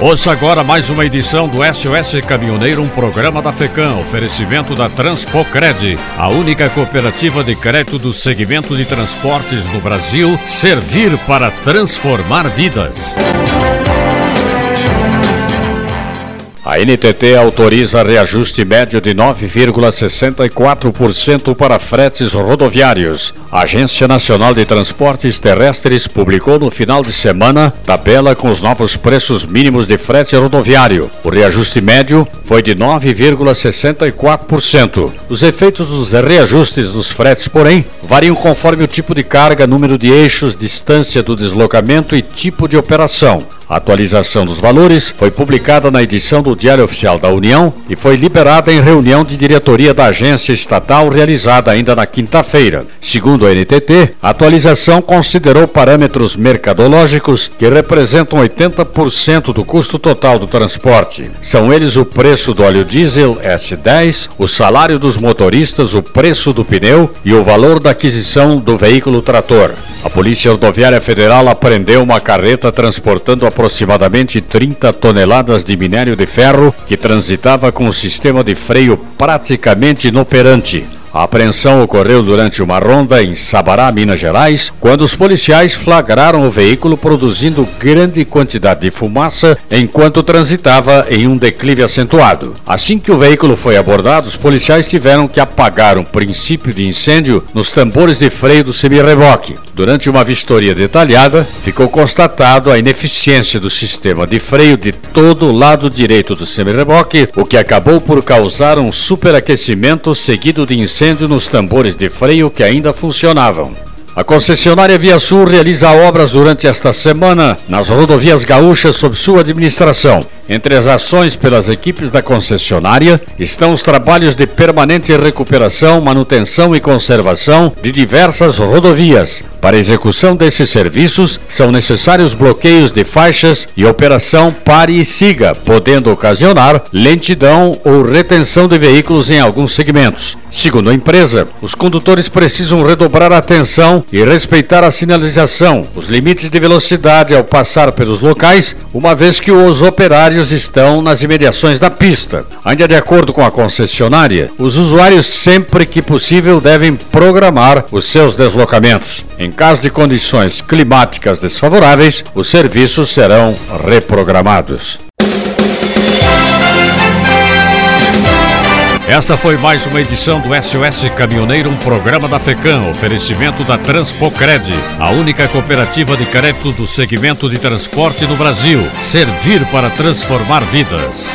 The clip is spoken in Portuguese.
Ouça agora mais uma edição do SOS Caminhoneiro, um programa da FECAM, oferecimento da Transpocred, a única cooperativa de crédito do segmento de transportes no Brasil, servir para transformar vidas. A NTT autoriza reajuste médio de 9,64% para fretes rodoviários. A Agência Nacional de Transportes Terrestres publicou no final de semana tabela com os novos preços mínimos de frete rodoviário. O reajuste médio foi de 9,64%. Os efeitos dos reajustes dos fretes, porém, variam conforme o tipo de carga, número de eixos, distância do deslocamento e tipo de operação. A atualização dos valores foi publicada na edição do Diário Oficial da União e foi liberada em reunião de diretoria da agência estatal realizada ainda na quinta-feira. Segundo a NTT, a atualização considerou parâmetros mercadológicos que representam 80% do custo total do transporte. São eles o preço do óleo diesel S10, o salário dos motoristas, o preço do pneu e o valor da aquisição do veículo trator. A Polícia Rodoviária Federal apreendeu uma carreta transportando aproximadamente 30 toneladas de minério de ferro que transitava com o sistema de freio praticamente inoperante. A apreensão ocorreu durante uma ronda em Sabará, Minas Gerais, quando os policiais flagraram o veículo produzindo grande quantidade de fumaça enquanto transitava em um declive acentuado. Assim que o veículo foi abordado, os policiais tiveram que apagar um princípio de incêndio nos tambores de freio do semi-reboque. Durante uma vistoria detalhada, ficou constatado a ineficiência do sistema de freio de todo o lado direito do semi-reboque, o que acabou por causar um superaquecimento seguido de incêndio incêndio nos tambores de freio que ainda funcionavam. A concessionária Via Sul realiza obras durante esta semana nas rodovias gaúchas sob sua administração. Entre as ações pelas equipes da concessionária estão os trabalhos de permanente recuperação, manutenção e conservação de diversas rodovias. Para execução desses serviços, são necessários bloqueios de faixas e operação pare e siga, podendo ocasionar lentidão ou retenção de veículos em alguns segmentos. Segundo a empresa, os condutores precisam redobrar a atenção e respeitar a sinalização, os limites de velocidade ao passar pelos locais, uma vez que os operários estão nas imediações da pista. Ainda de acordo com a concessionária, os usuários sempre que possível devem programar os seus deslocamentos. Em caso de condições climáticas desfavoráveis, os serviços serão reprogramados. Esta foi mais uma edição do SOS Caminhoneiro, um programa da FECAM, oferecimento da Transpocred, a única cooperativa de crédito do segmento de transporte no Brasil. Servir para transformar vidas.